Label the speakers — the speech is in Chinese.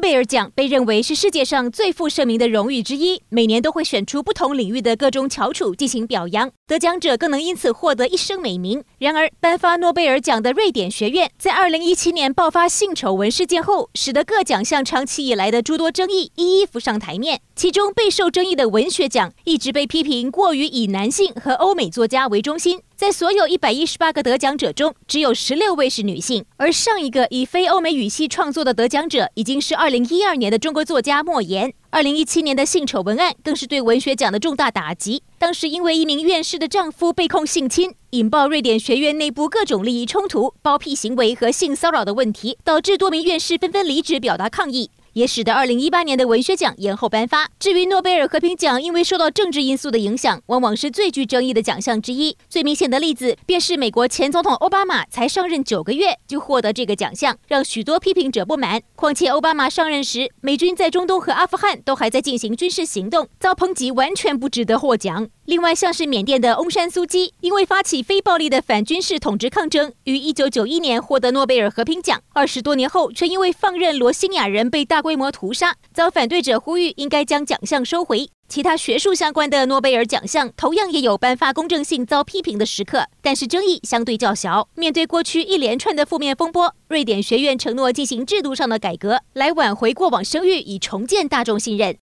Speaker 1: 诺贝尔奖被认为是世界上最负盛名的荣誉之一，每年都会选出不同领域的各种翘楚进行表扬，得奖者更能因此获得一生美名。然而，颁发诺贝尔奖的瑞典学院在2017年爆发性丑闻事件后，使得各奖项长期以来的诸多争议一一浮上台面。其中备受争议的文学奖一直被批评过于以男性和欧美作家为中心。在所有一百一十八个得奖者中，只有十六位是女性，而上一个以非欧美语系创作的得奖者已经是二零一二年的中国作家莫言。二零一七年的性丑闻案更是对文学奖的重大打击。当时因为一名院士的丈夫被控性侵，引爆瑞典学院内部各种利益冲突、包庇行为和性骚扰的问题，导致多名院士纷纷离职表达抗议。也使得二零一八年的文学奖延后颁发。至于诺贝尔和平奖，因为受到政治因素的影响，往往是最具争议的奖项之一。最明显的例子便是美国前总统奥巴马才上任九个月就获得这个奖项，让许多批评者不满。况且奥巴马上任时，美军在中东和阿富汗都还在进行军事行动，遭抨击完全不值得获奖。另外，像是缅甸的翁山苏姬，因为发起非暴力的反军事统治抗争，于一九九一年获得诺贝尔和平奖。二十多年后，却因为放任罗兴亚人被大大规模屠杀，遭反对者呼吁应该将奖项收回。其他学术相关的诺贝尔奖项，同样也有颁发公正性遭批评的时刻，但是争议相对较小。面对过去一连串的负面风波，瑞典学院承诺进行制度上的改革，来挽回过往声誉，以重建大众信任。